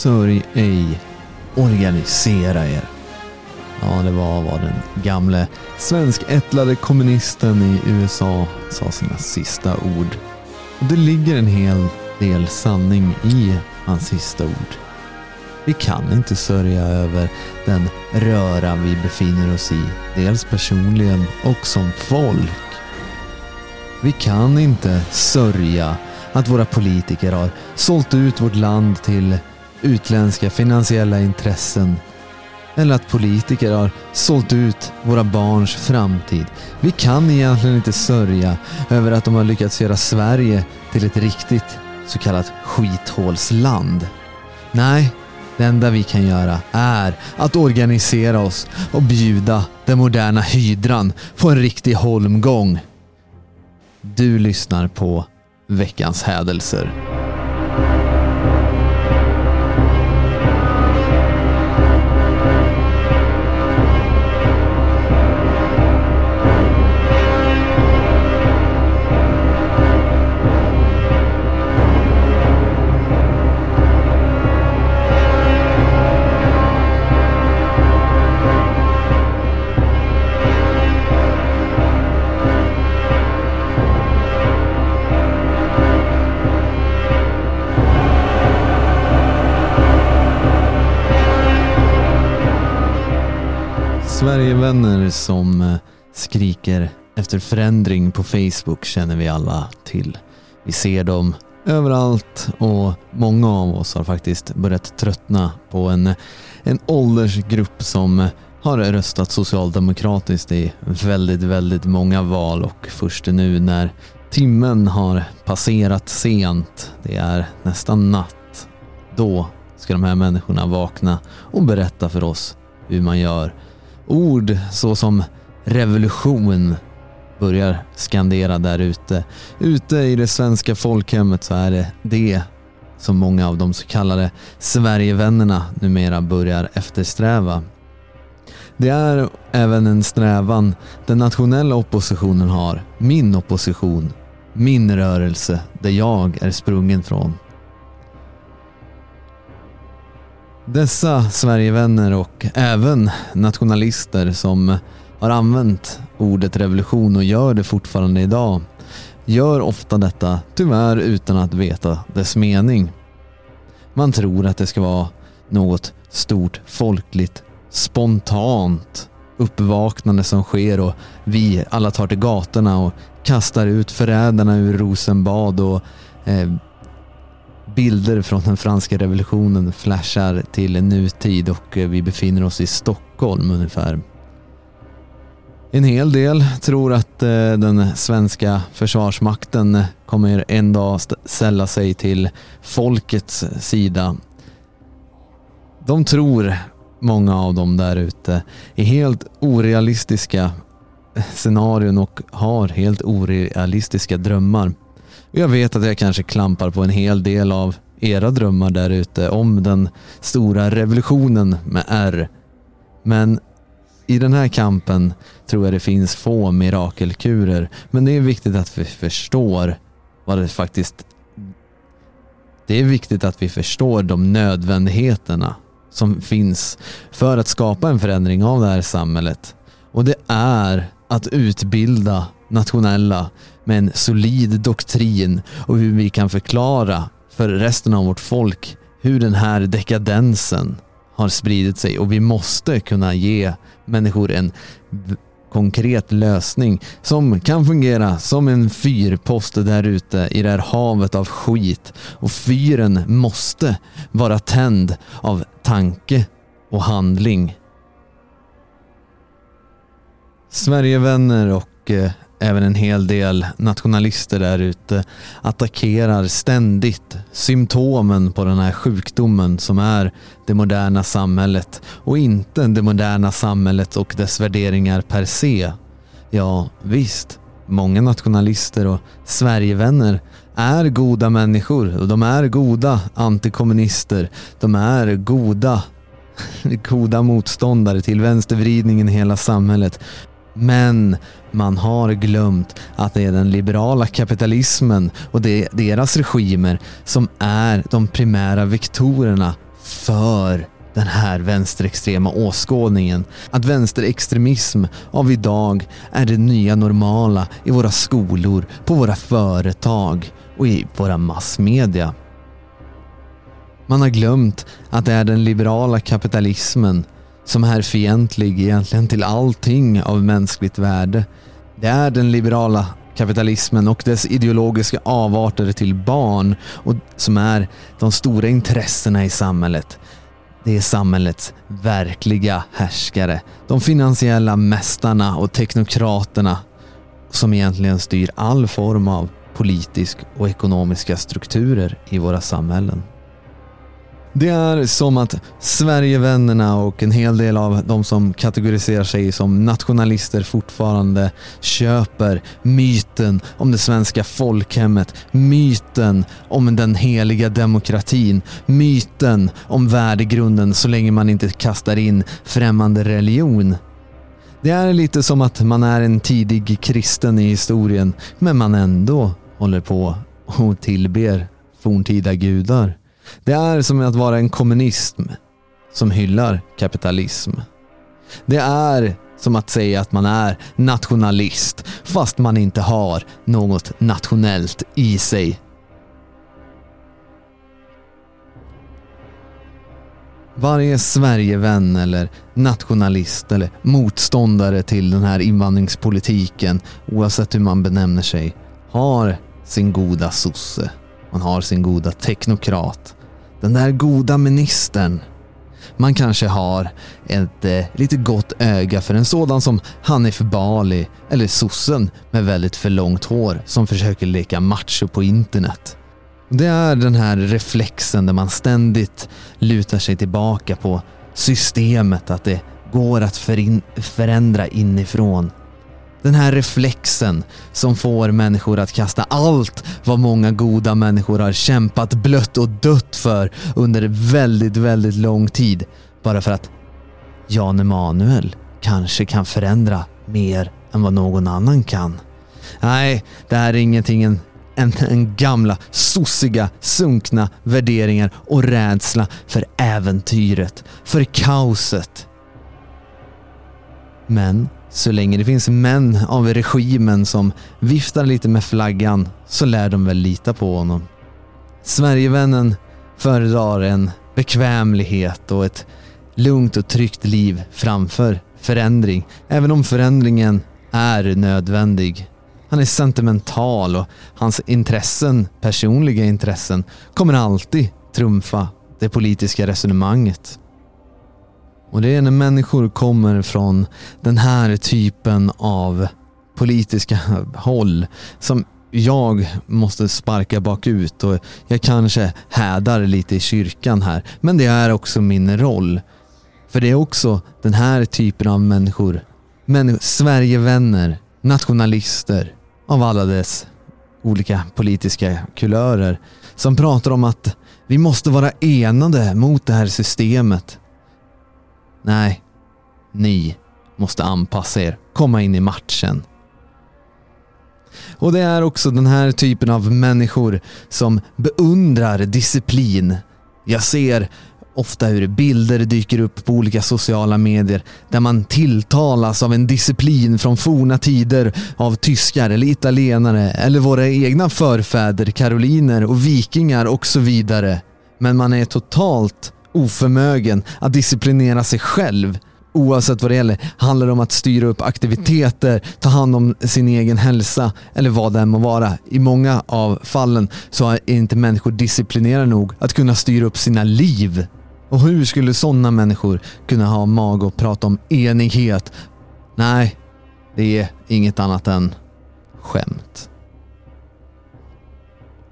Sörj ej, organisera er. Ja, det var vad den gamle svenskättlade kommunisten i USA sa sina sista ord. Och det ligger en hel del sanning i hans sista ord. Vi kan inte sörja över den röra vi befinner oss i, dels personligen och som folk. Vi kan inte sörja att våra politiker har sålt ut vårt land till utländska finansiella intressen eller att politiker har sålt ut våra barns framtid. Vi kan egentligen inte sörja över att de har lyckats göra Sverige till ett riktigt så kallat skithålsland. Nej, det enda vi kan göra är att organisera oss och bjuda den moderna hydran på en riktig holmgång. Du lyssnar på veckans hädelser. Vänner som eh, skriker efter förändring på Facebook känner vi alla till. Vi ser dem överallt och många av oss har faktiskt börjat tröttna på en, en åldersgrupp som har röstat socialdemokratiskt i väldigt, väldigt många val och först nu när timmen har passerat sent, det är nästan natt, då ska de här människorna vakna och berätta för oss hur man gör Ord såsom revolution börjar skandera där ute. Ute i det svenska folkhemmet så är det det som många av de så kallade Sverigevännerna numera börjar eftersträva. Det är även en strävan den nationella oppositionen har, min opposition, min rörelse där jag är sprungen från. Dessa Sverigevänner och även nationalister som har använt ordet revolution och gör det fortfarande idag gör ofta detta tyvärr utan att veta dess mening. Man tror att det ska vara något stort folkligt spontant uppvaknande som sker och vi alla tar till gatorna och kastar ut förrädarna ur Rosenbad och eh, bilder från den franska revolutionen flashar till nutid och eh, vi befinner oss i Stockholm ungefär. En hel del tror att eh, den svenska försvarsmakten kommer en dag sälla sig till folkets sida. De tror, många av dem där ute, i helt orealistiska scenarion och har helt orealistiska drömmar. Jag vet att jag kanske klampar på en hel del av era drömmar där ute om den stora revolutionen med R. Men i den här kampen tror jag det finns få mirakelkurer. Men det är viktigt att vi förstår vad det faktiskt... Det är viktigt att vi förstår de nödvändigheterna som finns för att skapa en förändring av det här samhället. Och det är att utbilda nationella med en solid doktrin och hur vi kan förklara för resten av vårt folk hur den här dekadensen har spridit sig och vi måste kunna ge människor en konkret lösning som kan fungera som en fyrpost där ute i det här havet av skit. Och fyren måste vara tänd av tanke och handling. Sverigevänner och eh, även en hel del nationalister där ute attackerar ständigt symptomen på den här sjukdomen som är det moderna samhället och inte det moderna samhället och dess värderingar per se. Ja, visst, många nationalister och Sverigevänner är goda människor och de är goda antikommunister. De är goda goda motståndare till vänstervridningen i hela samhället. Men man har glömt att det är den liberala kapitalismen och det är deras regimer som är de primära vektorerna för den här vänsterextrema åskådningen. Att vänsterextremism av idag är det nya normala i våra skolor, på våra företag och i våra massmedia. Man har glömt att det är den liberala kapitalismen som är fientlig egentligen till allting av mänskligt värde. Det är den liberala kapitalismen och dess ideologiska avarter till barn och som är de stora intressena i samhället. Det är samhällets verkliga härskare. De finansiella mästarna och teknokraterna som egentligen styr all form av politisk och ekonomiska strukturer i våra samhällen. Det är som att Sverigevännerna och en hel del av de som kategoriserar sig som nationalister fortfarande köper myten om det svenska folkhemmet, myten om den heliga demokratin, myten om värdegrunden så länge man inte kastar in främmande religion. Det är lite som att man är en tidig kristen i historien men man ändå håller på och tillber forntida gudar. Det är som att vara en kommunism som hyllar kapitalism. Det är som att säga att man är nationalist fast man inte har något nationellt i sig. Varje Sverigevän eller nationalist eller motståndare till den här invandringspolitiken, oavsett hur man benämner sig, har sin goda sosse. Man har sin goda teknokrat. Den där goda ministern. Man kanske har ett eh, lite gott öga för en sådan som Hanif Bali eller sossen med väldigt för långt hår som försöker leka macho på internet. Det är den här reflexen där man ständigt lutar sig tillbaka på systemet, att det går att förändra inifrån. Den här reflexen som får människor att kasta allt vad många goda människor har kämpat blött och dött för under väldigt, väldigt lång tid. Bara för att Jan Emanuel kanske kan förändra mer än vad någon annan kan. Nej, det här är ingenting än en, en gamla sossiga, sunkna värderingar och rädsla för äventyret, för kaoset. Men så länge det finns män av regimen som viftar lite med flaggan så lär de väl lita på honom. Sverigevännen föredrar en bekvämlighet och ett lugnt och tryggt liv framför förändring, även om förändringen är nödvändig. Han är sentimental och hans intressen, personliga intressen, kommer alltid trumfa det politiska resonemanget. Och det är när människor kommer från den här typen av politiska håll som jag måste sparka bakut och jag kanske hädar lite i kyrkan här. Men det är också min roll. För det är också den här typen av människor, människor Sverigevänner, nationalister av alla dess olika politiska kulörer som pratar om att vi måste vara enade mot det här systemet. Nej, ni måste anpassa er, komma in i matchen. Och det är också den här typen av människor som beundrar disciplin. Jag ser ofta hur bilder dyker upp på olika sociala medier där man tilltalas av en disciplin från forna tider av tyskar eller italienare eller våra egna förfäder, karoliner och vikingar och så vidare. Men man är totalt oförmögen att disciplinera sig själv oavsett vad det gäller. Handlar det om att styra upp aktiviteter, ta hand om sin egen hälsa eller vad det än må vara. I många av fallen så är inte människor disciplinerade nog att kunna styra upp sina liv. Och hur skulle sådana människor kunna ha mag att prata om enighet? Nej, det är inget annat än skämt.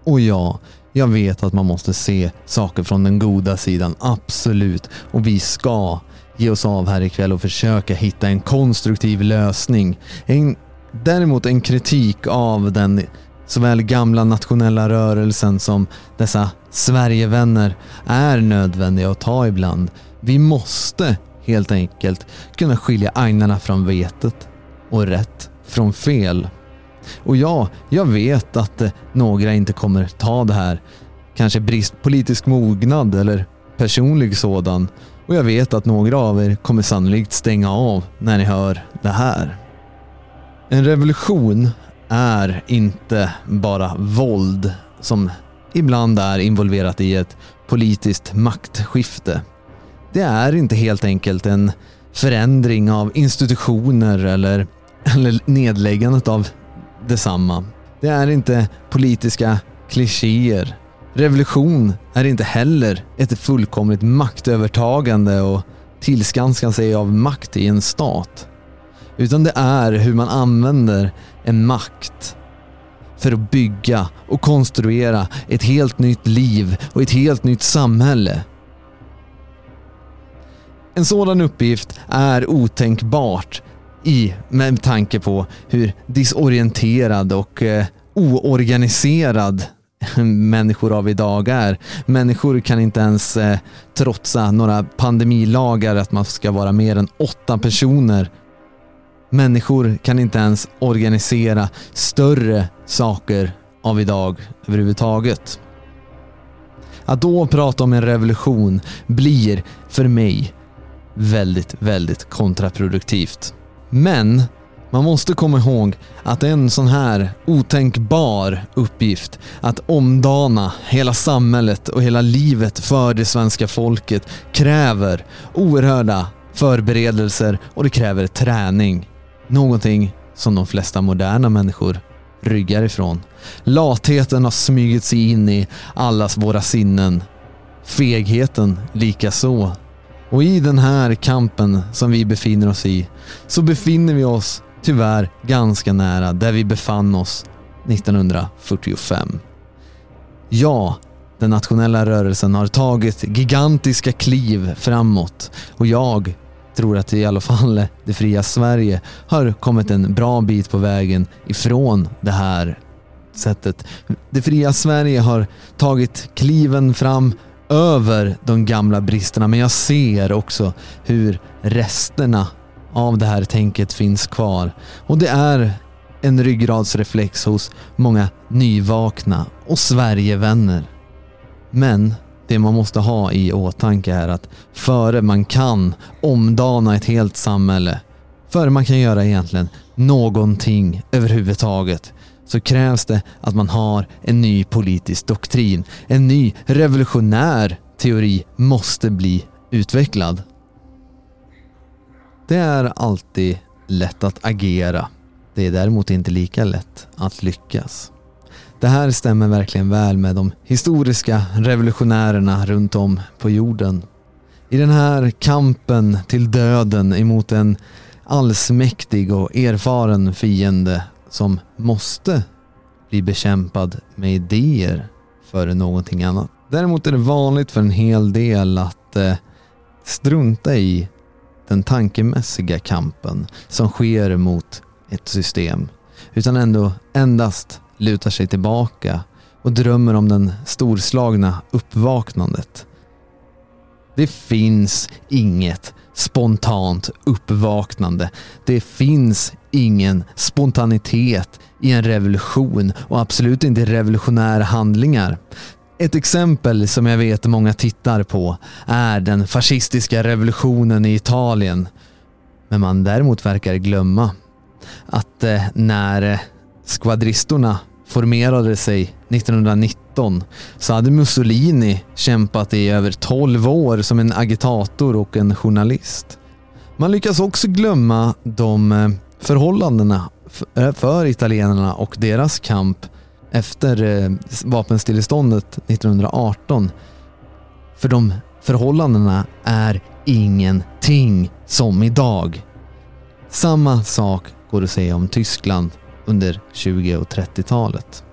Och ja, jag vet att man måste se saker från den goda sidan, absolut. Och vi ska ge oss av här ikväll och försöka hitta en konstruktiv lösning. En, däremot en kritik av den såväl gamla nationella rörelsen som dessa Sverigevänner är nödvändiga att ta ibland. Vi måste helt enkelt kunna skilja agnarna från vetet och rätt från fel. Och ja, jag vet att eh, några inte kommer ta det här. Kanske brist politisk mognad eller personlig sådan och jag vet att några av er kommer sannolikt stänga av när ni hör det här. En revolution är inte bara våld som ibland är involverat i ett politiskt maktskifte. Det är inte helt enkelt en förändring av institutioner eller, eller nedläggandet av detsamma. Det är inte politiska klichéer. Revolution är inte heller ett fullkomligt maktövertagande och tillskanska sig av makt i en stat. Utan det är hur man använder en makt för att bygga och konstruera ett helt nytt liv och ett helt nytt samhälle. En sådan uppgift är otänkbart i, med tanke på hur disorienterad och eh, oorganiserad människor av idag är. Människor kan inte ens eh, trotsa några pandemilagar att man ska vara mer än åtta personer. Människor kan inte ens organisera större saker av idag överhuvudtaget. Att då prata om en revolution blir för mig väldigt, väldigt kontraproduktivt. Men man måste komma ihåg att en sån här otänkbar uppgift att omdana hela samhället och hela livet för det svenska folket kräver oerhörda förberedelser och det kräver träning. Någonting som de flesta moderna människor ryggar ifrån. Latheten har smugit sig in i allas våra sinnen. Fegheten likaså. Och i den här kampen som vi befinner oss i så befinner vi oss tyvärr ganska nära där vi befann oss 1945. Ja, den nationella rörelsen har tagit gigantiska kliv framåt och jag tror att i alla fall det fria Sverige har kommit en bra bit på vägen ifrån det här sättet. Det fria Sverige har tagit kliven fram över de gamla bristerna men jag ser också hur resterna av det här tänket finns kvar. Och det är en ryggradsreflex hos många nyvakna och Sverigevänner. Men det man måste ha i åtanke är att före man kan omdana ett helt samhälle, före man kan göra egentligen någonting överhuvudtaget, så krävs det att man har en ny politisk doktrin. En ny revolutionär teori måste bli utvecklad. Det är alltid lätt att agera. Det är däremot inte lika lätt att lyckas. Det här stämmer verkligen väl med de historiska revolutionärerna runt om på jorden. I den här kampen till döden emot en allsmäktig och erfaren fiende som måste bli bekämpad med idéer före någonting annat. Däremot är det vanligt för en hel del att eh, strunta i den tankemässiga kampen som sker mot ett system. Utan ändå endast lutar sig tillbaka och drömmer om den storslagna uppvaknandet. Det finns inget spontant uppvaknande. Det finns ingen spontanitet i en revolution och absolut inte revolutionära handlingar. Ett exempel som jag vet många tittar på är den fascistiska revolutionen i Italien. Men man däremot verkar glömma att eh, när eh, skvadristorna formerade sig 1919 så hade Mussolini kämpat i över 12 år som en agitator och en journalist. Man lyckas också glömma de eh, förhållandena eh, för italienarna och deras kamp efter eh, vapenstilleståndet 1918. För de förhållandena är ingenting som idag. Samma sak går att säga om Tyskland under 20 och 30-talet.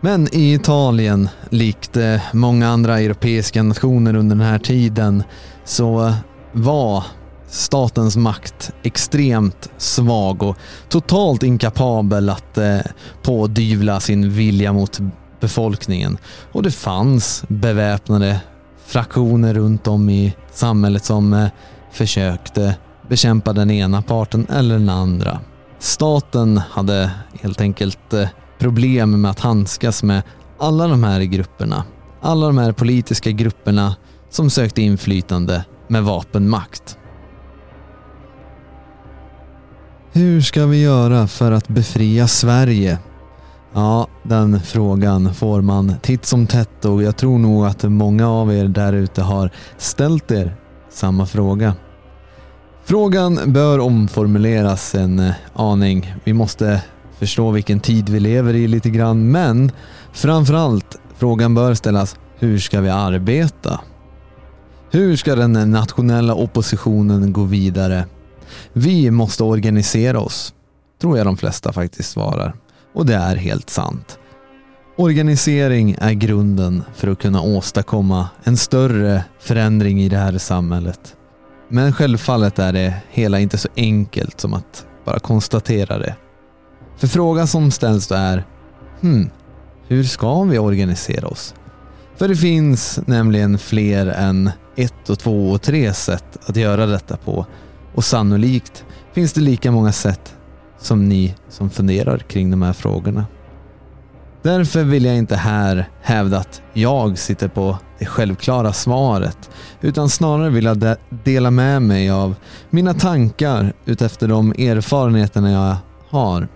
Men i Italien, likt eh, många andra europeiska nationer under den här tiden, så var statens makt extremt svag och totalt inkapabel att eh, pådyvla sin vilja mot befolkningen. Och det fanns beväpnade fraktioner runt om i samhället som eh, försökte bekämpa den ena parten eller den andra. Staten hade helt enkelt eh, problem med att handskas med alla de här grupperna. alla de här politiska grupperna som sökte inflytande med vapenmakt. Hur ska vi göra för att befria Sverige? Ja, den frågan får man titt som tätt och jag tror nog att många av er där ute har ställt er samma fråga. Frågan bör omformuleras en aning. Vi måste förstå vilken tid vi lever i lite grann, men framförallt frågan bör ställas hur ska vi arbeta? Hur ska den nationella oppositionen gå vidare? Vi måste organisera oss, tror jag de flesta faktiskt svarar. Och det är helt sant. Organisering är grunden för att kunna åstadkomma en större förändring i det här samhället. Men självfallet är det hela inte så enkelt som att bara konstatera det. För frågan som ställs då är, hmm, hur ska vi organisera oss? För det finns nämligen fler än ett och två och tre sätt att göra detta på och sannolikt finns det lika många sätt som ni som funderar kring de här frågorna. Därför vill jag inte här hävda att jag sitter på det självklara svaret, utan snarare vill jag dela med mig av mina tankar utefter de erfarenheterna jag har.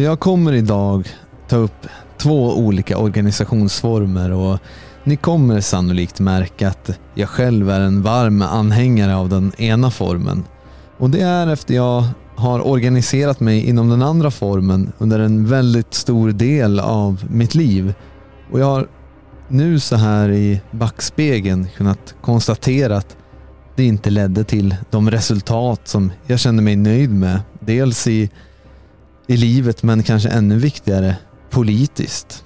Jag kommer idag ta upp två olika organisationsformer och ni kommer sannolikt märka att jag själv är en varm anhängare av den ena formen. Och det är efter jag har organiserat mig inom den andra formen under en väldigt stor del av mitt liv. Och jag har nu så här i backspegeln kunnat konstatera att det inte ledde till de resultat som jag kände mig nöjd med. Dels i, i livet men kanske ännu viktigare politiskt.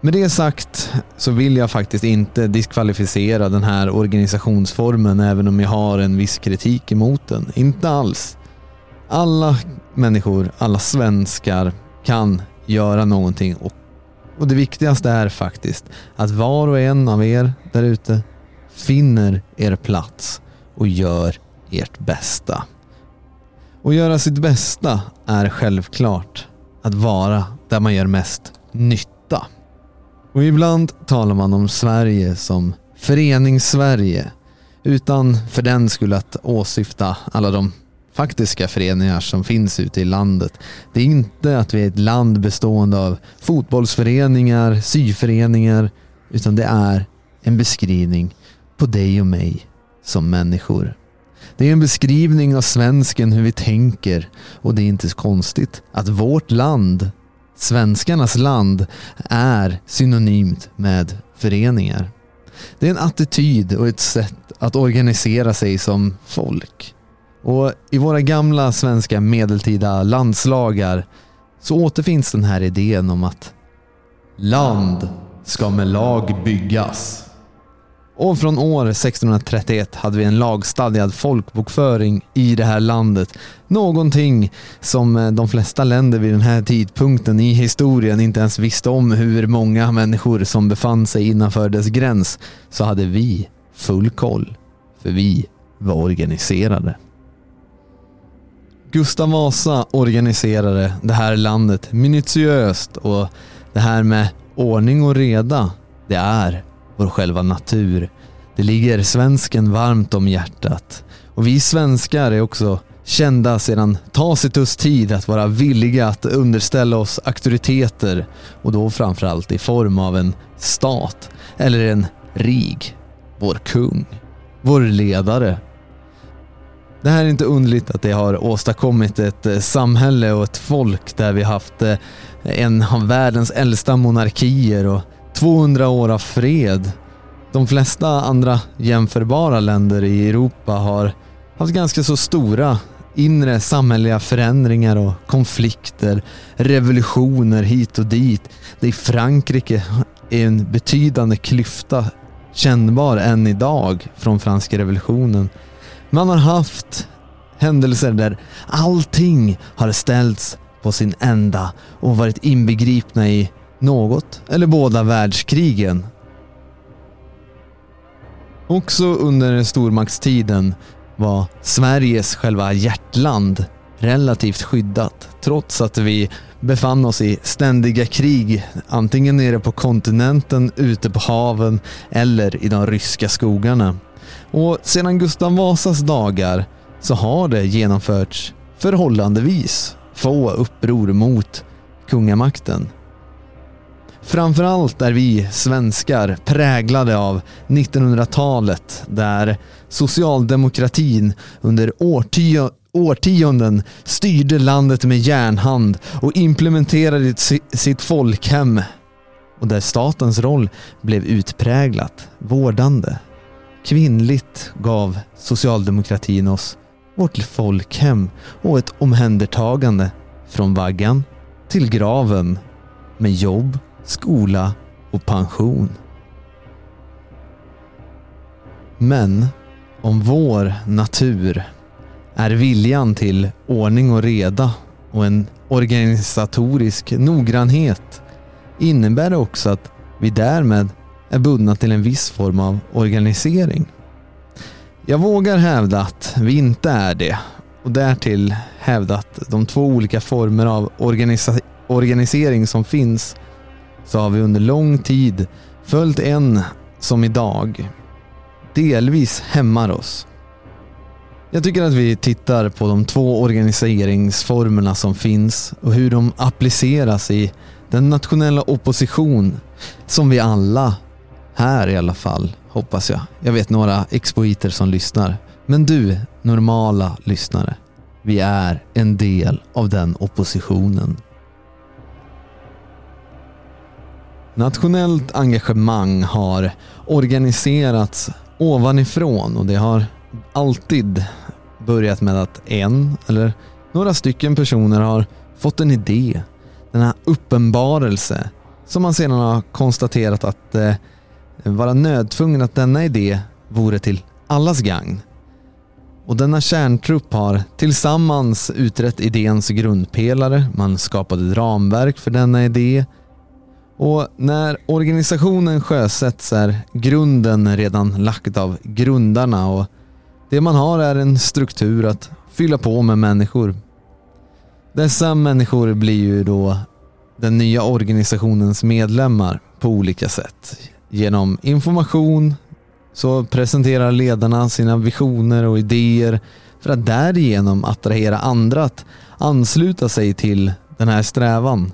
Med det sagt så vill jag faktiskt inte diskvalificera den här organisationsformen även om jag har en viss kritik emot den. Inte alls. Alla människor, alla svenskar kan göra någonting och, och det viktigaste är faktiskt att var och en av er där ute finner er plats och gör ert bästa. Och göra sitt bästa är självklart att vara där man gör mest nytta. Och ibland talar man om Sverige som förenings-Sverige utan för den skulle att åsyfta alla de faktiska föreningar som finns ute i landet. Det är inte att vi är ett land bestående av fotbollsföreningar, syföreningar, utan det är en beskrivning på dig och mig som människor. Det är en beskrivning av svensken, hur vi tänker och det är inte så konstigt att vårt land, svenskarnas land, är synonymt med föreningar. Det är en attityd och ett sätt att organisera sig som folk. Och I våra gamla svenska medeltida landslagar så återfinns den här idén om att land ska med lag byggas. Och från år 1631 hade vi en lagstadgad folkbokföring i det här landet. Någonting som eh, de flesta länder vid den här tidpunkten i historien inte ens visste om hur många människor som befann sig innanför dess gräns. Så hade vi full koll. För vi var organiserade. Gustav Vasa organiserade det här landet minutiöst och det här med ordning och reda, det är vår själva natur. Det ligger svensken varmt om hjärtat. Och vi svenskar är också kända sedan Tacitus tid att vara villiga att underställa oss auktoriteter och då framförallt i form av en stat eller en rig, vår kung, vår ledare det här är inte underligt att det har åstadkommit ett eh, samhälle och ett folk där vi haft eh, en av världens äldsta monarkier och 200 år av fred. De flesta andra jämförbara länder i Europa har haft ganska så stora inre samhälleliga förändringar och konflikter, revolutioner hit och dit. Det i Frankrike är en betydande klyfta kännbar än idag från franska revolutionen. Man har haft händelser där allting har ställts på sin ända och varit inbegripna i något eller båda världskrigen. Också under stormaktstiden var Sveriges själva hjärtland relativt skyddat trots att vi befann oss i ständiga krig, antingen nere på kontinenten, ute på haven eller i de ryska skogarna. Och sedan Gustav Vasas dagar så har det genomförts förhållandevis få uppror mot kungamakten. Framförallt är vi svenskar präglade av 1900-talet där socialdemokratin under årtio årtionden styrde landet med järnhand och implementerade sitt folkhem och där statens roll blev utpräglat vårdande. Kvinnligt gav socialdemokratin oss vårt folkhem och ett omhändertagande från vaggan till graven med jobb, skola och pension. Men om vår natur är viljan till ordning och reda och en organisatorisk noggrannhet innebär det också att vi därmed är bundna till en viss form av organisering. Jag vågar hävda att vi inte är det och därtill hävda att de två olika former av organisa organisering som finns så har vi under lång tid följt en som idag delvis hämmar oss. Jag tycker att vi tittar på de två organiseringsformerna som finns och hur de appliceras i den nationella opposition som vi alla, här i alla fall, hoppas jag. Jag vet några expoiter som lyssnar. Men du, normala lyssnare. Vi är en del av den oppositionen. Nationellt engagemang har organiserats ovanifrån och det har alltid börjat med att en eller några stycken personer har fått en idé, denna uppenbarelse som man sedan har konstaterat att eh, vara nödtvungen att denna idé vore till allas gagn. Och denna kärntrupp har tillsammans utrett idéns grundpelare, man skapade ramverk för denna idé och när organisationen sjösätts är grunden redan lagt av grundarna och det man har är en struktur att fylla på med människor. Dessa människor blir ju då den nya organisationens medlemmar på olika sätt. Genom information så presenterar ledarna sina visioner och idéer för att därigenom attrahera andra att ansluta sig till den här strävan.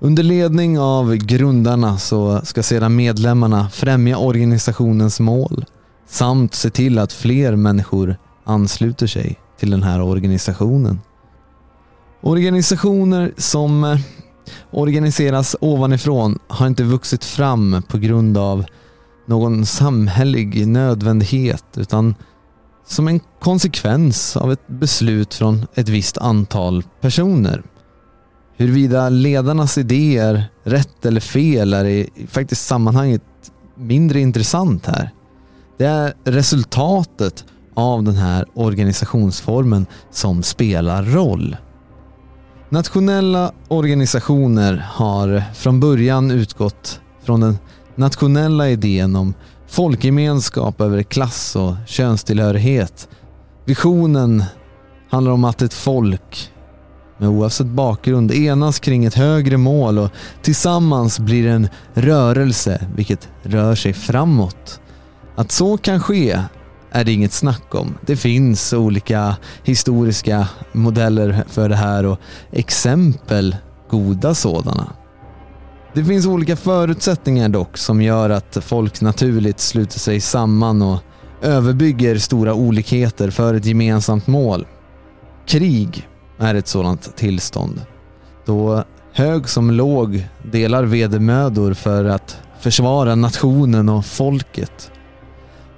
Under ledning av grundarna så ska sedan medlemmarna främja organisationens mål samt se till att fler människor ansluter sig till den här organisationen. Organisationer som eh, organiseras ovanifrån har inte vuxit fram på grund av någon samhällelig nödvändighet utan som en konsekvens av ett beslut från ett visst antal personer. Huruvida ledarnas idéer, rätt eller fel, är i faktiskt sammanhanget mindre intressant här. Det är resultatet av den här organisationsformen som spelar roll. Nationella organisationer har från början utgått från den nationella idén om folkgemenskap över klass och könstillhörighet. Visionen handlar om att ett folk med oavsett bakgrund enas kring ett högre mål och tillsammans blir det en rörelse vilket rör sig framåt. Att så kan ske är det inget snack om. Det finns olika historiska modeller för det här och exempel, goda sådana. Det finns olika förutsättningar dock som gör att folk naturligt sluter sig samman och överbygger stora olikheter för ett gemensamt mål. Krig är ett sådant tillstånd. Då hög som låg delar vedermödor för att försvara nationen och folket.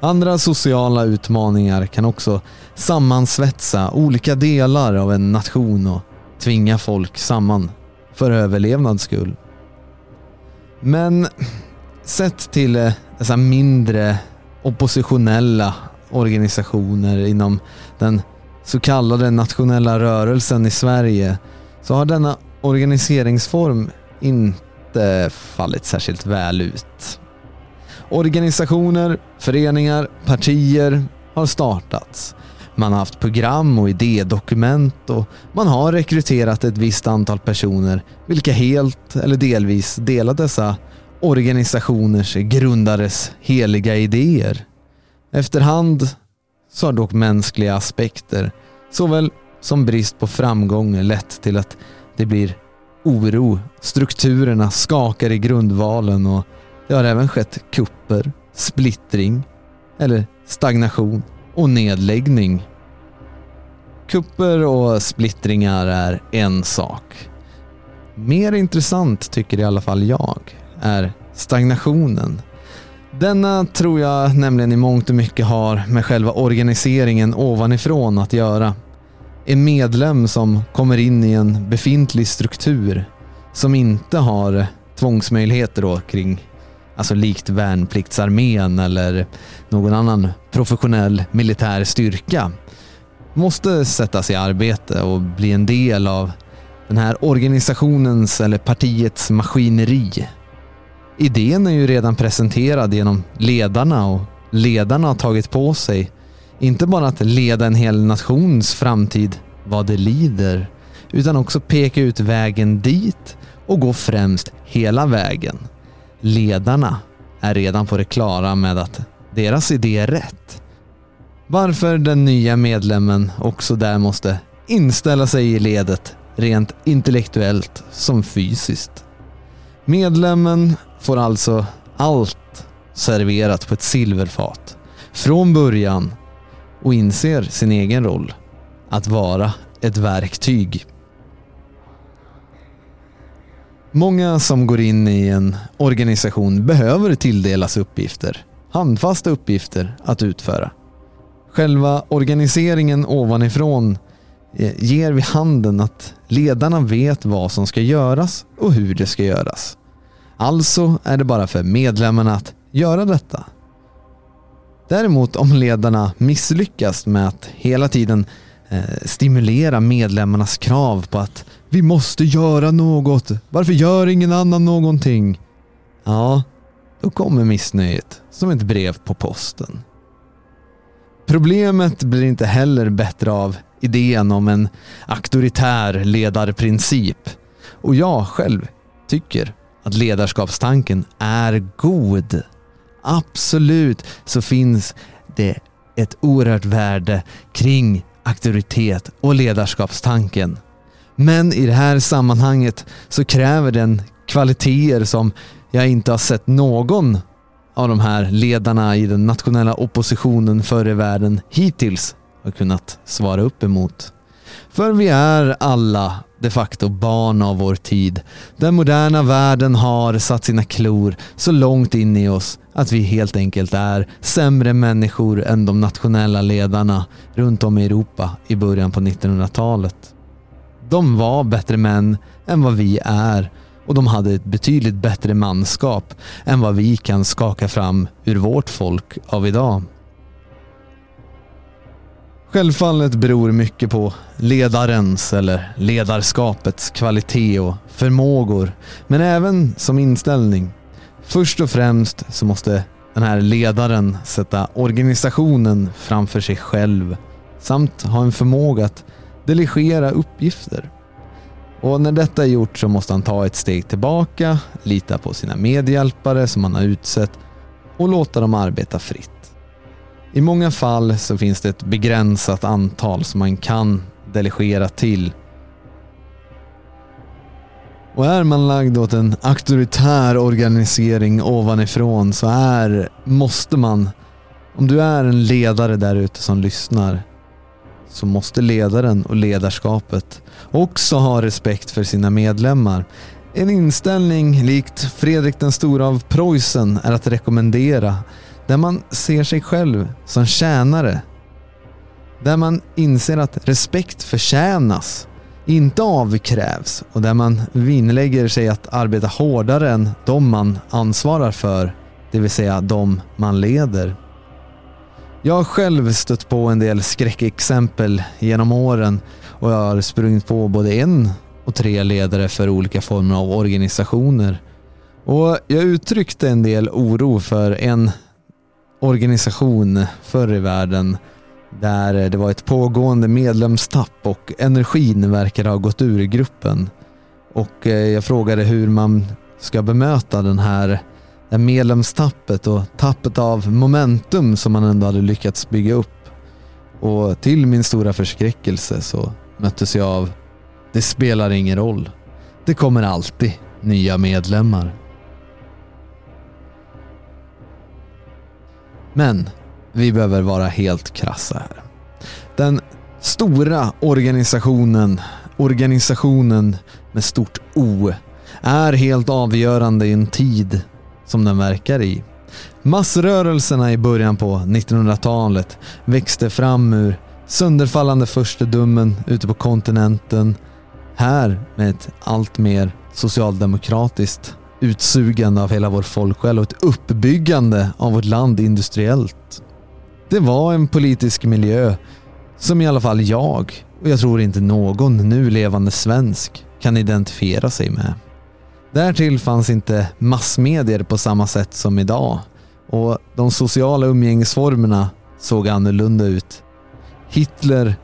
Andra sociala utmaningar kan också sammansvetsa olika delar av en nation och tvinga folk samman för överlevnads skull. Men sett till eh, dessa mindre oppositionella organisationer inom den så kallade nationella rörelsen i Sverige så har denna organiseringsform inte fallit särskilt väl ut. Organisationer, föreningar, partier har startats. Man har haft program och idédokument och man har rekryterat ett visst antal personer vilka helt eller delvis delat dessa organisationers grundares heliga idéer. Efterhand så har dock mänskliga aspekter, såväl som brist på framgång, lett till att det blir oro. Strukturerna skakar i grundvalen och det har även skett kupper, splittring eller stagnation och nedläggning. Kupper och splittringar är en sak. Mer intressant, tycker i alla fall jag, är stagnationen. Denna tror jag nämligen i mångt och mycket har med själva organiseringen ovanifrån att göra. En medlem som kommer in i en befintlig struktur som inte har tvångsmöjligheter då kring alltså likt värnpliktsarmén eller någon annan professionell militär styrka, måste sättas i arbete och bli en del av den här organisationens eller partiets maskineri. Idén är ju redan presenterad genom ledarna och ledarna har tagit på sig inte bara att leda en hel nations framtid vad det lider, utan också peka ut vägen dit och gå främst hela vägen. Ledarna är redan på det klara med att deras idé är rätt. Varför den nya medlemmen också där måste inställa sig i ledet rent intellektuellt som fysiskt. Medlemmen får alltså allt serverat på ett silverfat från början och inser sin egen roll att vara ett verktyg. Många som går in i en organisation behöver tilldelas uppgifter, handfasta uppgifter att utföra. Själva organiseringen ovanifrån eh, ger vid handen att ledarna vet vad som ska göras och hur det ska göras. Alltså är det bara för medlemmarna att göra detta. Däremot om ledarna misslyckas med att hela tiden eh, stimulera medlemmarnas krav på att vi måste göra något. Varför gör ingen annan någonting? Ja, då kommer missnöjet som ett brev på posten. Problemet blir inte heller bättre av idén om en auktoritär ledarprincip. Och jag själv tycker att ledarskapstanken är god. Absolut så finns det ett oerhört värde kring auktoritet och ledarskapstanken. Men i det här sammanhanget så kräver den kvaliteter som jag inte har sett någon av de här ledarna i den nationella oppositionen förr i världen hittills har kunnat svara upp emot. För vi är alla de facto barn av vår tid. Den moderna världen har satt sina klor så långt in i oss att vi helt enkelt är sämre människor än de nationella ledarna runt om i Europa i början på 1900-talet. De var bättre män än vad vi är och de hade ett betydligt bättre manskap än vad vi kan skaka fram ur vårt folk av idag. Självfallet beror mycket på ledarens eller ledarskapets kvalitet och förmågor, men även som inställning. Först och främst så måste den här ledaren sätta organisationen framför sig själv samt ha en förmåga att delegera uppgifter. Och när detta är gjort så måste han ta ett steg tillbaka, lita på sina medhjälpare som han har utsett och låta dem arbeta fritt. I många fall så finns det ett begränsat antal som man kan delegera till. Och är man lagd åt en auktoritär organisering ovanifrån så är, måste man, om du är en ledare där ute som lyssnar, så måste ledaren och ledarskapet också ha respekt för sina medlemmar. En inställning likt Fredrik den stora av Preussen är att rekommendera där man ser sig själv som tjänare. Där man inser att respekt förtjänas, inte avkrävs och där man vinnlägger sig att arbeta hårdare än de man ansvarar för, det vill säga de man leder. Jag har själv stött på en del skräckexempel genom åren och jag har sprungit på både en och tre ledare för olika former av organisationer. Och jag uttryckte en del oro för en organisation förr i världen där det var ett pågående medlemstapp och energin verkar ha gått ur gruppen. Och eh, jag frågade hur man ska bemöta den här det här medlemstappet och tappet av momentum som man ändå hade lyckats bygga upp. Och till min stora förskräckelse så möttes jag av det spelar ingen roll. Det kommer alltid nya medlemmar. Men vi behöver vara helt krassa här. Den stora organisationen, organisationen med stort O, är helt avgörande i en tid som den verkar i. Massrörelserna i början på 1900-talet växte fram ur sönderfallande furstedömen ute på kontinenten. Här med ett allt mer socialdemokratiskt utsugande av hela vår folksjäl och ett uppbyggande av vårt land industriellt. Det var en politisk miljö som i alla fall jag, och jag tror inte någon nu levande svensk, kan identifiera sig med. Därtill fanns inte massmedier på samma sätt som idag och de sociala umgängesformerna såg annorlunda ut. Hitler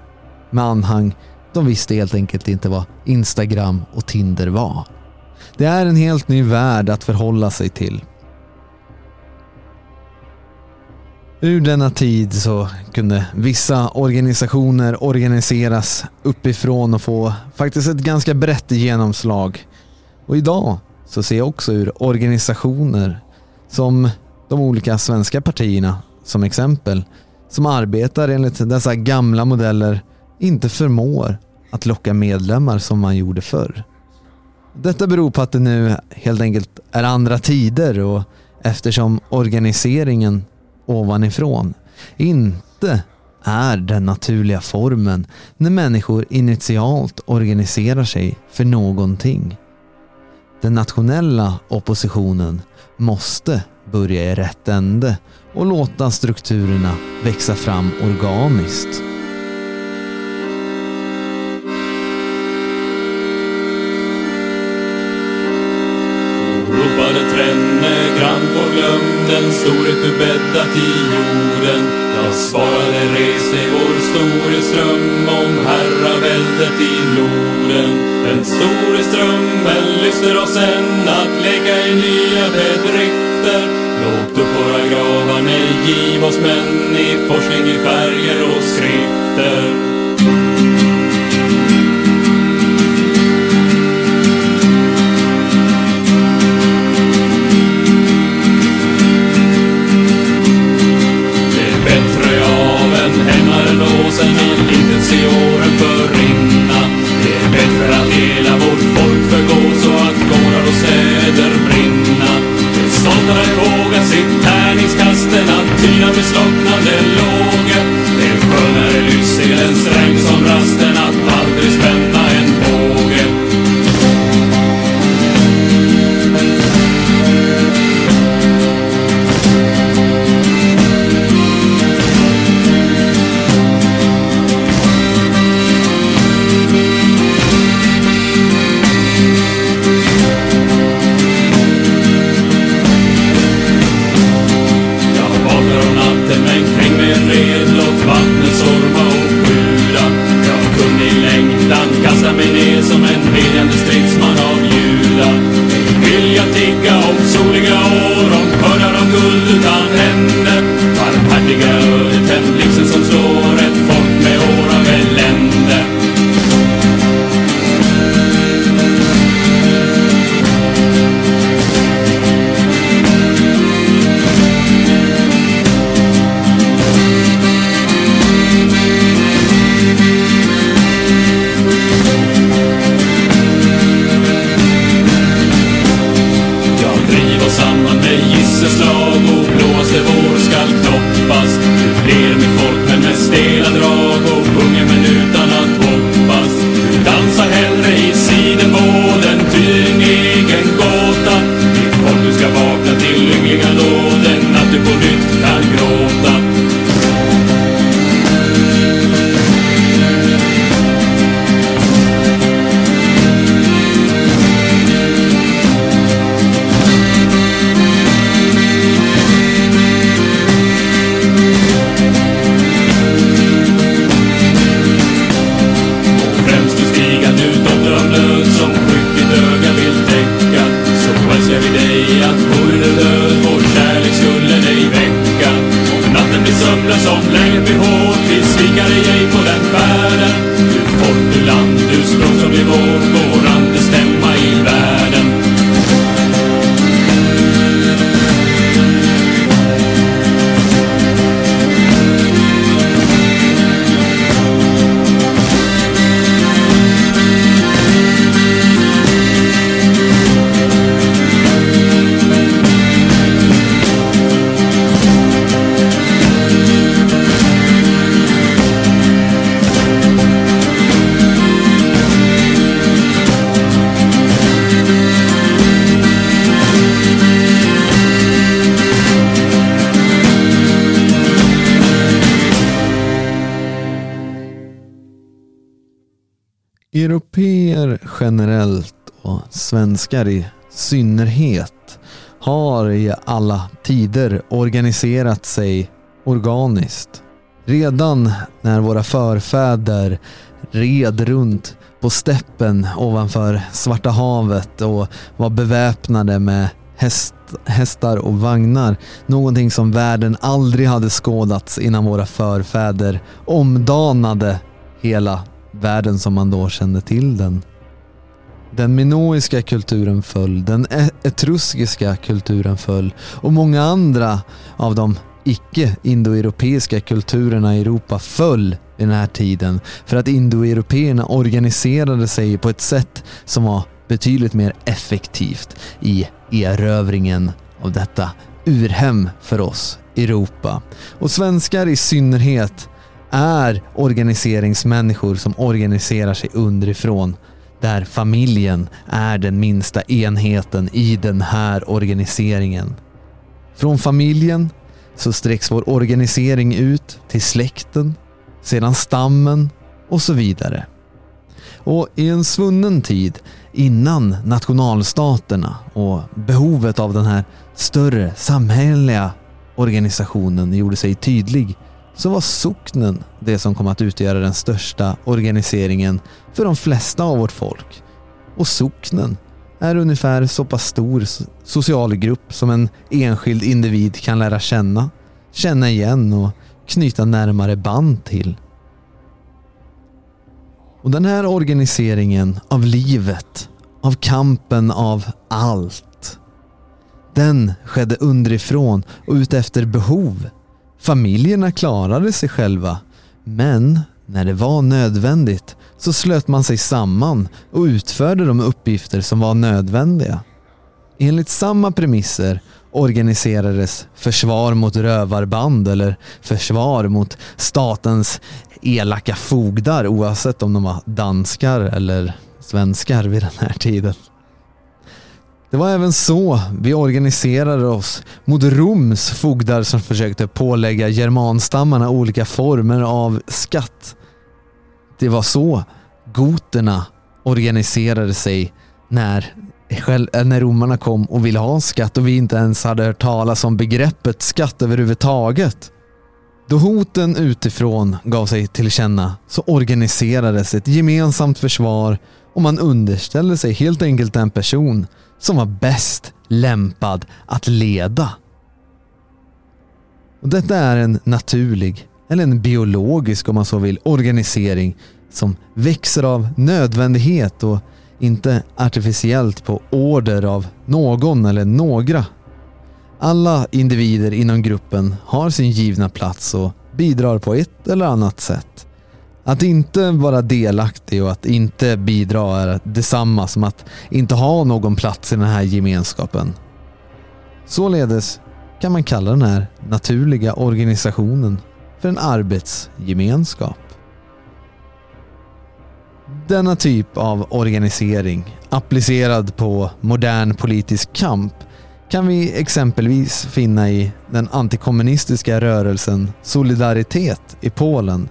med anhang, de visste helt enkelt inte vad Instagram och Tinder var. Det är en helt ny värld att förhålla sig till. Ur denna tid så kunde vissa organisationer organiseras uppifrån och få faktiskt ett ganska brett genomslag. Och idag så ser jag också hur organisationer som de olika svenska partierna som exempel som arbetar enligt dessa gamla modeller inte förmår att locka medlemmar som man gjorde förr. Detta beror på att det nu helt enkelt är andra tider och eftersom organiseringen ovanifrån inte är den naturliga formen när människor initialt organiserar sig för någonting. Den nationella oppositionen måste börja i rätt ände och låta strukturerna växa fram organiskt. Vetenskapsmän i forskning i färger och skrifter. Svenskar i synnerhet har i alla tider organiserat sig organiskt. Redan när våra förfäder red runt på steppen ovanför Svarta havet och var beväpnade med häst, hästar och vagnar. Någonting som världen aldrig hade skådats innan våra förfäder omdanade hela världen som man då kände till den. Den minoiska kulturen föll, den e- etruskiska kulturen föll och många andra av de icke-indoeuropeiska kulturerna i Europa föll vid den här tiden för att indoeuropeerna organiserade sig på ett sätt som var betydligt mer effektivt i erövringen av detta urhem för oss, Europa. Och svenskar i synnerhet är organiseringsmänniskor som organiserar sig underifrån där familjen är den minsta enheten i den här organiseringen. Från familjen så sträcks vår organisering ut till släkten, sedan stammen och så vidare. Och i en svunnen tid innan nationalstaterna och behovet av den här större samhälleliga organisationen gjorde sig tydlig så var socknen det som kom att utgöra den största organiseringen för de flesta av vårt folk. Och socknen är ungefär så pass stor social grupp som en enskild individ kan lära känna, känna igen och knyta närmare band till. Och den här organiseringen av livet, av kampen av allt, den skedde underifrån och utefter behov Familjerna klarade sig själva, men när det var nödvändigt så slöt man sig samman och utförde de uppgifter som var nödvändiga. Enligt samma premisser organiserades försvar mot rövarband eller försvar mot statens elaka fogdar oavsett om de var danskar eller svenskar vid den här tiden. Det var även så vi organiserade oss mot Roms fogdar som försökte pålägga germanstammarna olika former av skatt. Det var så goterna organiserade sig när, när romarna kom och ville ha skatt och vi inte ens hade hört talas om begreppet skatt överhuvudtaget. Då hoten utifrån gav sig till känna så organiserades ett gemensamt försvar och man underställde sig helt enkelt den person som var bäst lämpad att leda. Och detta är en naturlig, eller en biologisk om man så vill, organisering som växer av nödvändighet och inte artificiellt på order av någon eller några. Alla individer inom gruppen har sin givna plats och bidrar på ett eller annat sätt. Att inte vara delaktig och att inte bidra är detsamma som att inte ha någon plats i den här gemenskapen. Således kan man kalla den här naturliga organisationen för en arbetsgemenskap. Denna typ av organisering applicerad på modern politisk kamp kan vi exempelvis finna i den antikommunistiska rörelsen Solidaritet i Polen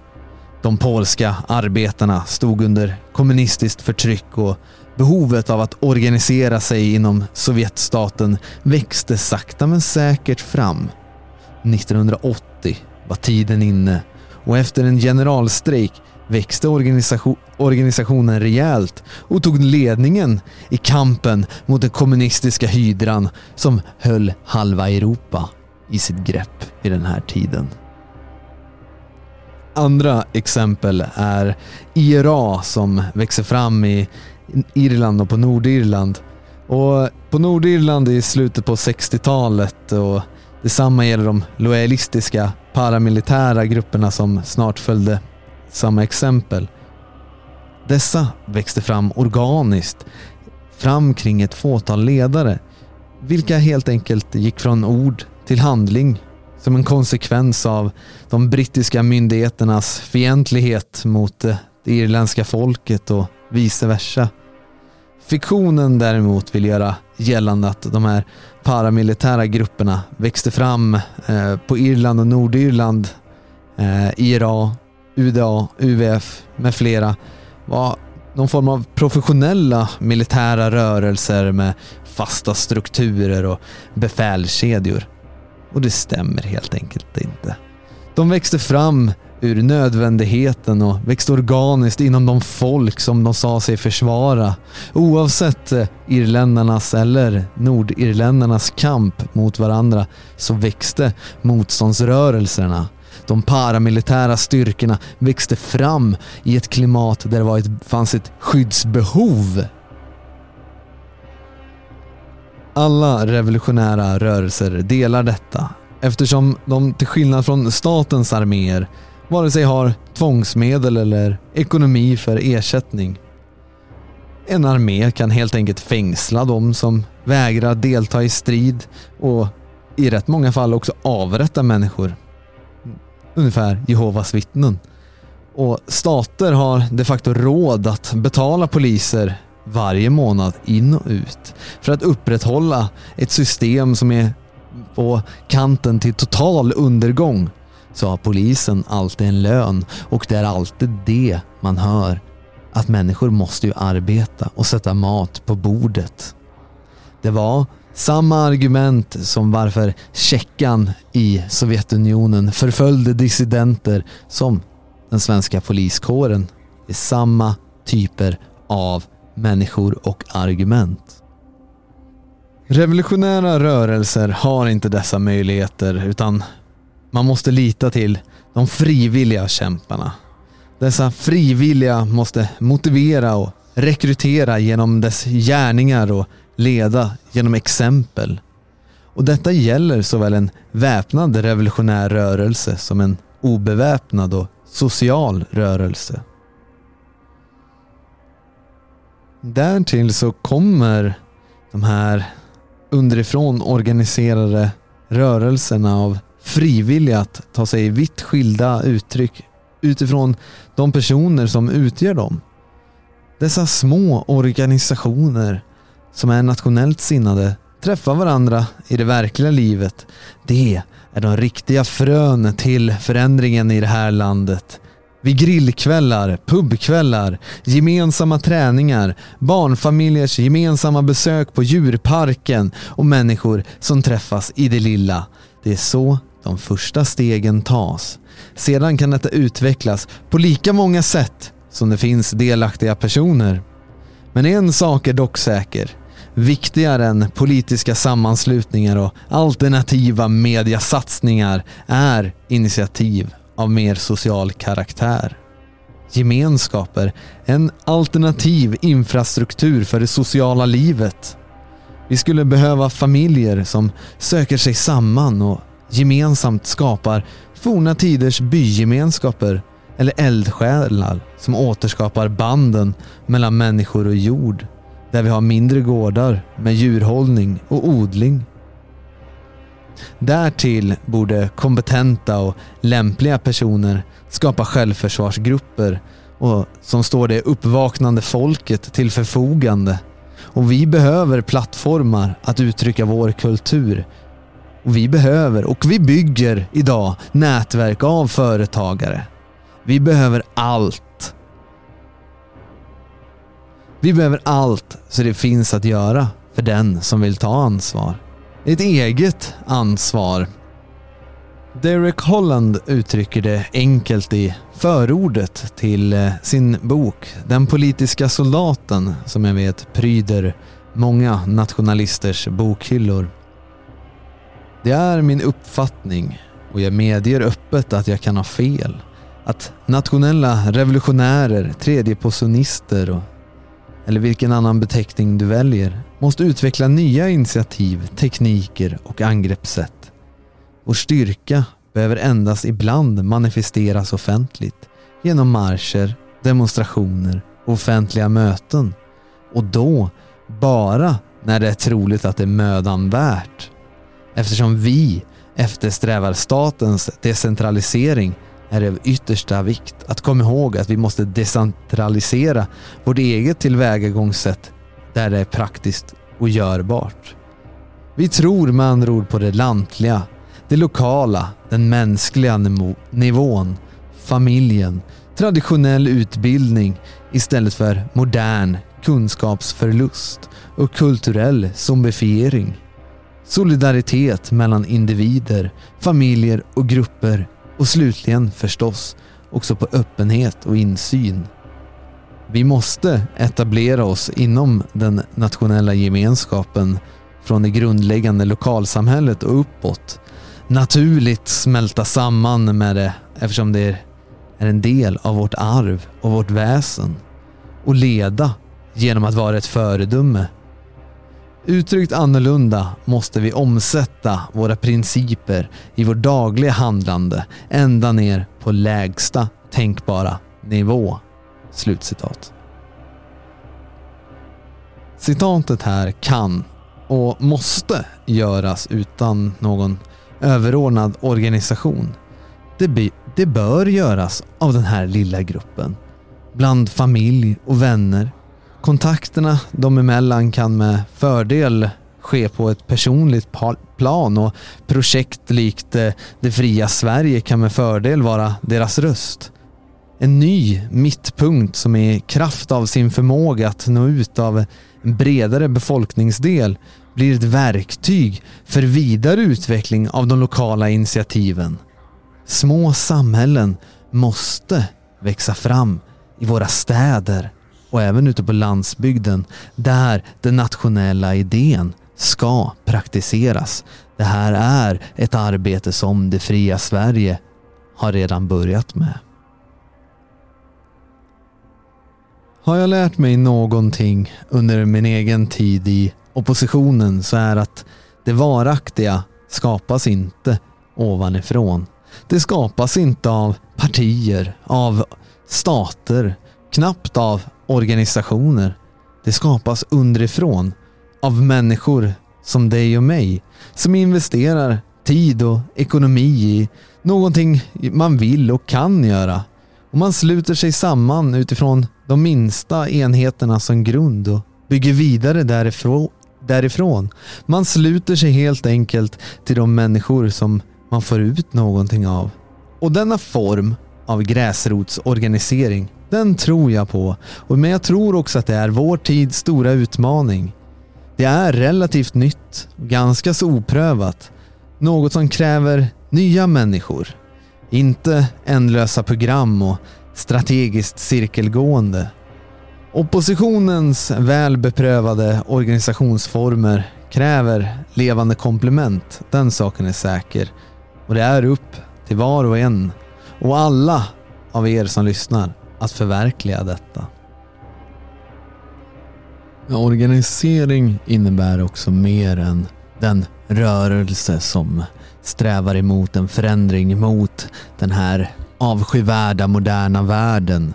de polska arbetarna stod under kommunistiskt förtryck och behovet av att organisera sig inom Sovjetstaten växte sakta men säkert fram. 1980 var tiden inne och efter en generalstrejk växte organisation, organisationen rejält och tog ledningen i kampen mot den kommunistiska hydran som höll halva Europa i sitt grepp i den här tiden. Andra exempel är IRA som växer fram i Irland och på Nordirland. Och på Nordirland i slutet på 60-talet och detsamma gäller de lojalistiska paramilitära grupperna som snart följde samma exempel. Dessa växte fram organiskt, fram kring ett fåtal ledare, vilka helt enkelt gick från ord till handling som en konsekvens av de brittiska myndigheternas fientlighet mot eh, det irländska folket och vice versa. Fiktionen däremot vill göra gällande att de här paramilitära grupperna växte fram eh, på Irland och Nordirland, eh, IRA, UDA, UVF med flera var någon form av professionella militära rörelser med fasta strukturer och befälskedjor. Och det stämmer helt enkelt inte. De växte fram ur nödvändigheten och växte organiskt inom de folk som de sa sig försvara. Oavsett eh, irländarnas eller nordirländarnas kamp mot varandra så växte motståndsrörelserna. De paramilitära styrkorna växte fram i ett klimat där det var ett, fanns ett skyddsbehov. Alla revolutionära rörelser delar detta eftersom de till skillnad från statens arméer vare sig har tvångsmedel eller ekonomi för ersättning. En armé kan helt enkelt fängsla de som vägrar delta i strid och i rätt många fall också avrätta människor. Ungefär Jehovas vittnen. Och stater har de facto råd att betala poliser varje månad in och ut för att upprätthålla ett system som är på kanten till total undergång så har polisen alltid en lön och det är alltid det man hör. Att människor måste ju arbeta och sätta mat på bordet. Det var samma argument som varför Tjeckan i Sovjetunionen förföljde dissidenter som den svenska poliskåren. Det är samma typer av människor och argument. Revolutionära rörelser har inte dessa möjligheter utan man måste lita till de frivilliga kämparna. Dessa frivilliga måste motivera och rekrytera genom dess gärningar och leda genom exempel. Och detta gäller såväl en väpnad revolutionär rörelse som en obeväpnad och social rörelse. Därtill så kommer de här underifrån organiserade rörelserna av frivilliga att ta sig vitt skilda uttryck utifrån de personer som utgör dem. Dessa små organisationer som är nationellt sinnade träffar varandra i det verkliga livet. Det är de riktiga frön till förändringen i det här landet. Vid grillkvällar, pubkvällar, gemensamma träningar, barnfamiljers gemensamma besök på djurparken och människor som träffas i det lilla. Det är så de första stegen tas. Sedan kan detta utvecklas på lika många sätt som det finns delaktiga personer. Men en sak är dock säker. Viktigare än politiska sammanslutningar och alternativa mediasatsningar är initiativ av mer social karaktär. Gemenskaper, en alternativ infrastruktur för det sociala livet. Vi skulle behöva familjer som söker sig samman och gemensamt skapar forna tiders bygemenskaper eller eldsjälar som återskapar banden mellan människor och jord. Där vi har mindre gårdar med djurhållning och odling. Därtill borde kompetenta och lämpliga personer skapa självförsvarsgrupper och som står det uppvaknande folket till förfogande. Och vi behöver plattformar att uttrycka vår kultur och vi behöver och vi bygger idag nätverk av företagare. Vi behöver allt. Vi behöver allt så det finns att göra för den som vill ta ansvar. Ett eget ansvar. Derek Holland uttrycker det enkelt i förordet till eh, sin bok Den politiska soldaten som jag vet pryder många nationalisters bokhyllor. Det är min uppfattning och jag medger öppet att jag kan ha fel. Att nationella revolutionärer, tredjepositionister och eller vilken annan beteckning du väljer, måste utveckla nya initiativ, tekniker och angreppssätt. Vår styrka behöver endast ibland manifesteras offentligt genom marscher, demonstrationer och offentliga möten. Och då bara när det är troligt att det är mödan värt. Eftersom vi eftersträvar statens decentralisering är det av yttersta vikt att komma ihåg att vi måste decentralisera vårt eget tillvägagångssätt där det är praktiskt och görbart. Vi tror med andra ord på det lantliga, det lokala, den mänskliga nivån, familjen, traditionell utbildning istället för modern kunskapsförlust och kulturell zombifiering. Solidaritet mellan individer, familjer och grupper och slutligen förstås också på öppenhet och insyn. Vi måste etablera oss inom den nationella gemenskapen från det grundläggande lokalsamhället och uppåt. Naturligt smälta samman med det eftersom det är en del av vårt arv och vårt väsen. Och leda genom att vara ett föredöme Uttryckt annorlunda måste vi omsätta våra principer i vårt dagliga handlande ända ner på lägsta tänkbara nivå. Slutcitat. Citatet här kan och måste göras utan någon överordnad organisation. Det, det bör göras av den här lilla gruppen. Bland familj och vänner kontakterna dem emellan kan med fördel ske på ett personligt plan och projekt likt eh, Det fria Sverige kan med fördel vara deras röst. En ny mittpunkt som i kraft av sin förmåga att nå ut av en bredare befolkningsdel blir ett verktyg för vidare utveckling av de lokala initiativen. Små samhällen måste växa fram i våra städer och även ute på landsbygden där den nationella idén ska praktiseras. Det här är ett arbete som det fria Sverige har redan börjat med. Har jag lärt mig någonting under min egen tid i oppositionen så är att det varaktiga skapas inte ovanifrån. Det skapas inte av partier, av stater, knappt av organisationer. Det skapas underifrån av människor som dig och mig som investerar tid och ekonomi i någonting man vill och kan göra. Och man sluter sig samman utifrån de minsta enheterna som grund och bygger vidare därifrån. därifrån. Man sluter sig helt enkelt till de människor som man får ut någonting av. Och denna form av gräsrotsorganisering den tror jag på. Men jag tror också att det är vår tids stora utmaning. Det är relativt nytt, ganska så oprövat. Något som kräver nya människor. Inte ändlösa program och strategiskt cirkelgående. Oppositionens väl beprövade organisationsformer kräver levande komplement. Den saken är säker. Och det är upp till var och en och alla av er som lyssnar att förverkliga detta. Organisering innebär också mer än den rörelse som strävar emot en förändring mot den här avskyvärda moderna världen.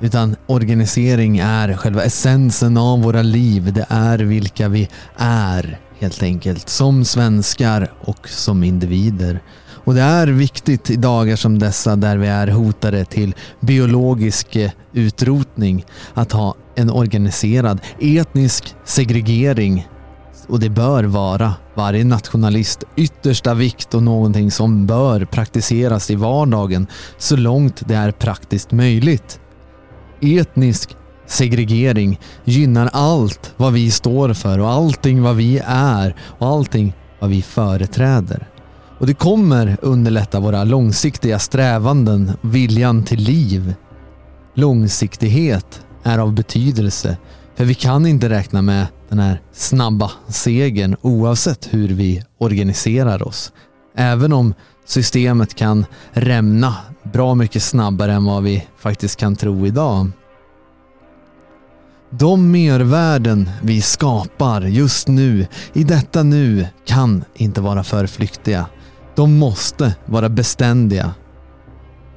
Utan organisering är själva essensen av våra liv. Det är vilka vi är helt enkelt som svenskar och som individer. Och det är viktigt i dagar som dessa där vi är hotade till biologisk eh, utrotning att ha en organiserad etnisk segregering. Och det bör vara varje nationalist yttersta vikt och någonting som bör praktiseras i vardagen så långt det är praktiskt möjligt. Etnisk segregering gynnar allt vad vi står för och allting vad vi är och allting vad vi företräder. Och det kommer underlätta våra långsiktiga strävanden, viljan till liv. Långsiktighet är av betydelse, för vi kan inte räkna med den här snabba segern oavsett hur vi organiserar oss. Även om systemet kan rämna bra mycket snabbare än vad vi faktiskt kan tro idag. De mervärden vi skapar just nu, i detta nu, kan inte vara för flyktiga. De måste vara beständiga.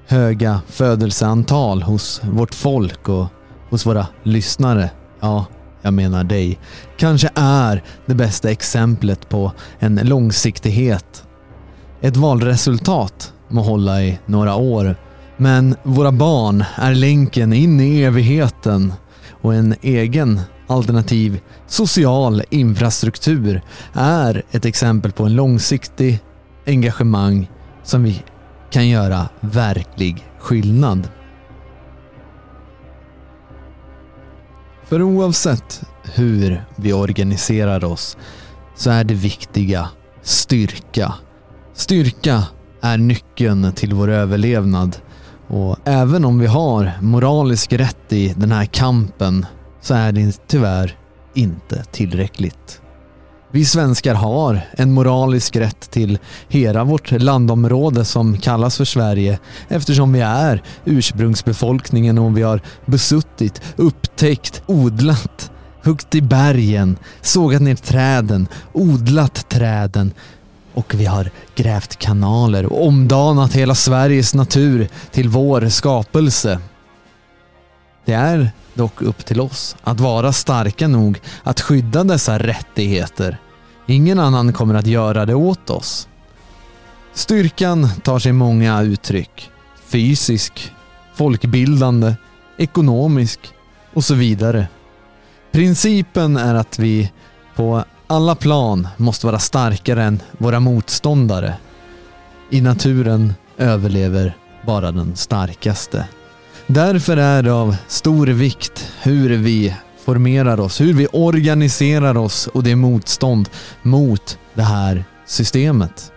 Höga födelseantal hos vårt folk och hos våra lyssnare, ja, jag menar dig, kanske är det bästa exemplet på en långsiktighet. Ett valresultat må hålla i några år, men våra barn är länken in i evigheten och en egen alternativ social infrastruktur är ett exempel på en långsiktig engagemang som vi kan göra verklig skillnad. För oavsett hur vi organiserar oss så är det viktiga styrka. Styrka är nyckeln till vår överlevnad och även om vi har moralisk rätt i den här kampen så är det tyvärr inte tillräckligt. Vi svenskar har en moralisk rätt till hela vårt landområde som kallas för Sverige eftersom vi är ursprungsbefolkningen och vi har besuttit, upptäckt, odlat, högt i bergen, sågat ner träden, odlat träden och vi har grävt kanaler och omdanat hela Sveriges natur till vår skapelse. Det är dock upp till oss att vara starka nog att skydda dessa rättigheter. Ingen annan kommer att göra det åt oss. Styrkan tar sig många uttryck. Fysisk, folkbildande, ekonomisk och så vidare. Principen är att vi på alla plan måste vara starkare än våra motståndare. I naturen överlever bara den starkaste. Därför är det av stor vikt hur vi formerar oss, hur vi organiserar oss och det motstånd mot det här systemet.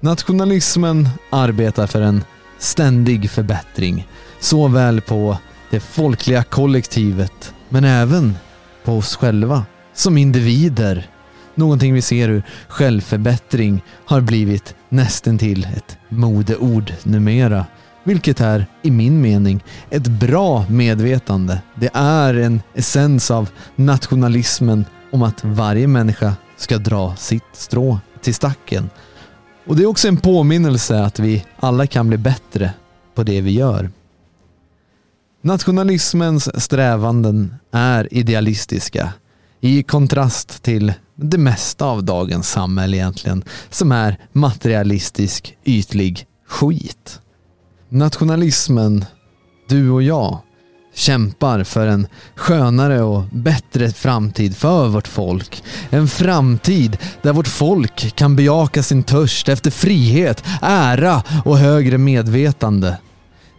Nationalismen arbetar för en ständig förbättring, såväl på det folkliga kollektivet, men även på oss själva som individer. Någonting vi ser hur självförbättring har blivit nästintill ett modeord numera. Vilket är, i min mening, ett bra medvetande. Det är en essens av nationalismen om att varje människa ska dra sitt strå till stacken. Och det är också en påminnelse att vi alla kan bli bättre på det vi gör. Nationalismens strävanden är idealistiska i kontrast till det mesta av dagens samhälle egentligen, som är materialistisk, ytlig skit. Nationalismen, du och jag, kämpar för en skönare och bättre framtid för vårt folk. En framtid där vårt folk kan bejaka sin törst efter frihet, ära och högre medvetande.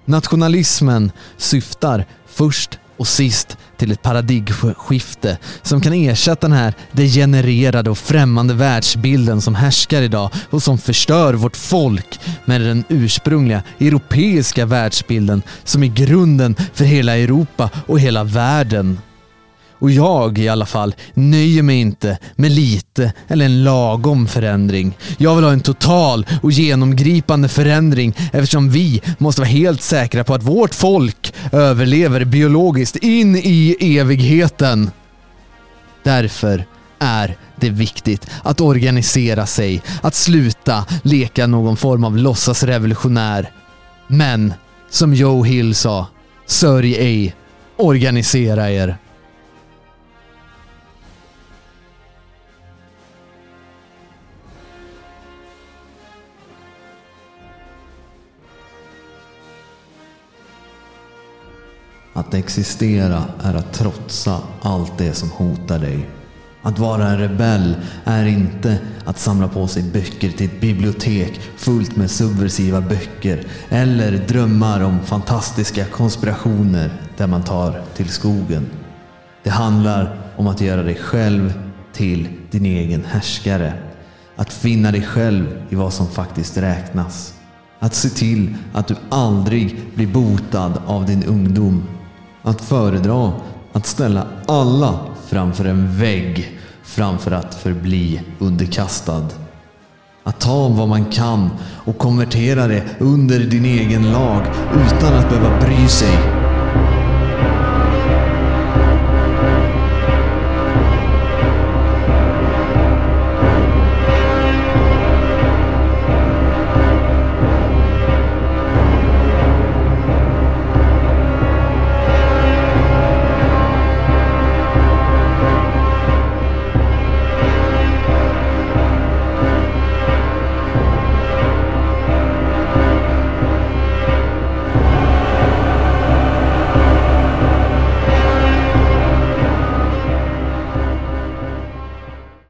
Nationalismen syftar först och sist till ett paradigmskifte som kan ersätta den här degenererade och främmande världsbilden som härskar idag och som förstör vårt folk med den ursprungliga europeiska världsbilden som är grunden för hela Europa och hela världen. Och jag i alla fall nöjer mig inte med lite eller en lagom förändring. Jag vill ha en total och genomgripande förändring eftersom vi måste vara helt säkra på att vårt folk överlever biologiskt in i evigheten. Därför är det viktigt att organisera sig, att sluta leka någon form av låtsasrevolutionär. Men, som Joe Hill sa, sörj ej, organisera er. Att existera är att trotsa allt det som hotar dig. Att vara en rebell är inte att samla på sig böcker till ett bibliotek fullt med subversiva böcker eller drömmar om fantastiska konspirationer där man tar till skogen. Det handlar om att göra dig själv till din egen härskare. Att finna dig själv i vad som faktiskt räknas. Att se till att du aldrig blir botad av din ungdom att föredra att ställa alla framför en vägg framför att förbli underkastad. Att ta vad man kan och konvertera det under din egen lag utan att behöva bry sig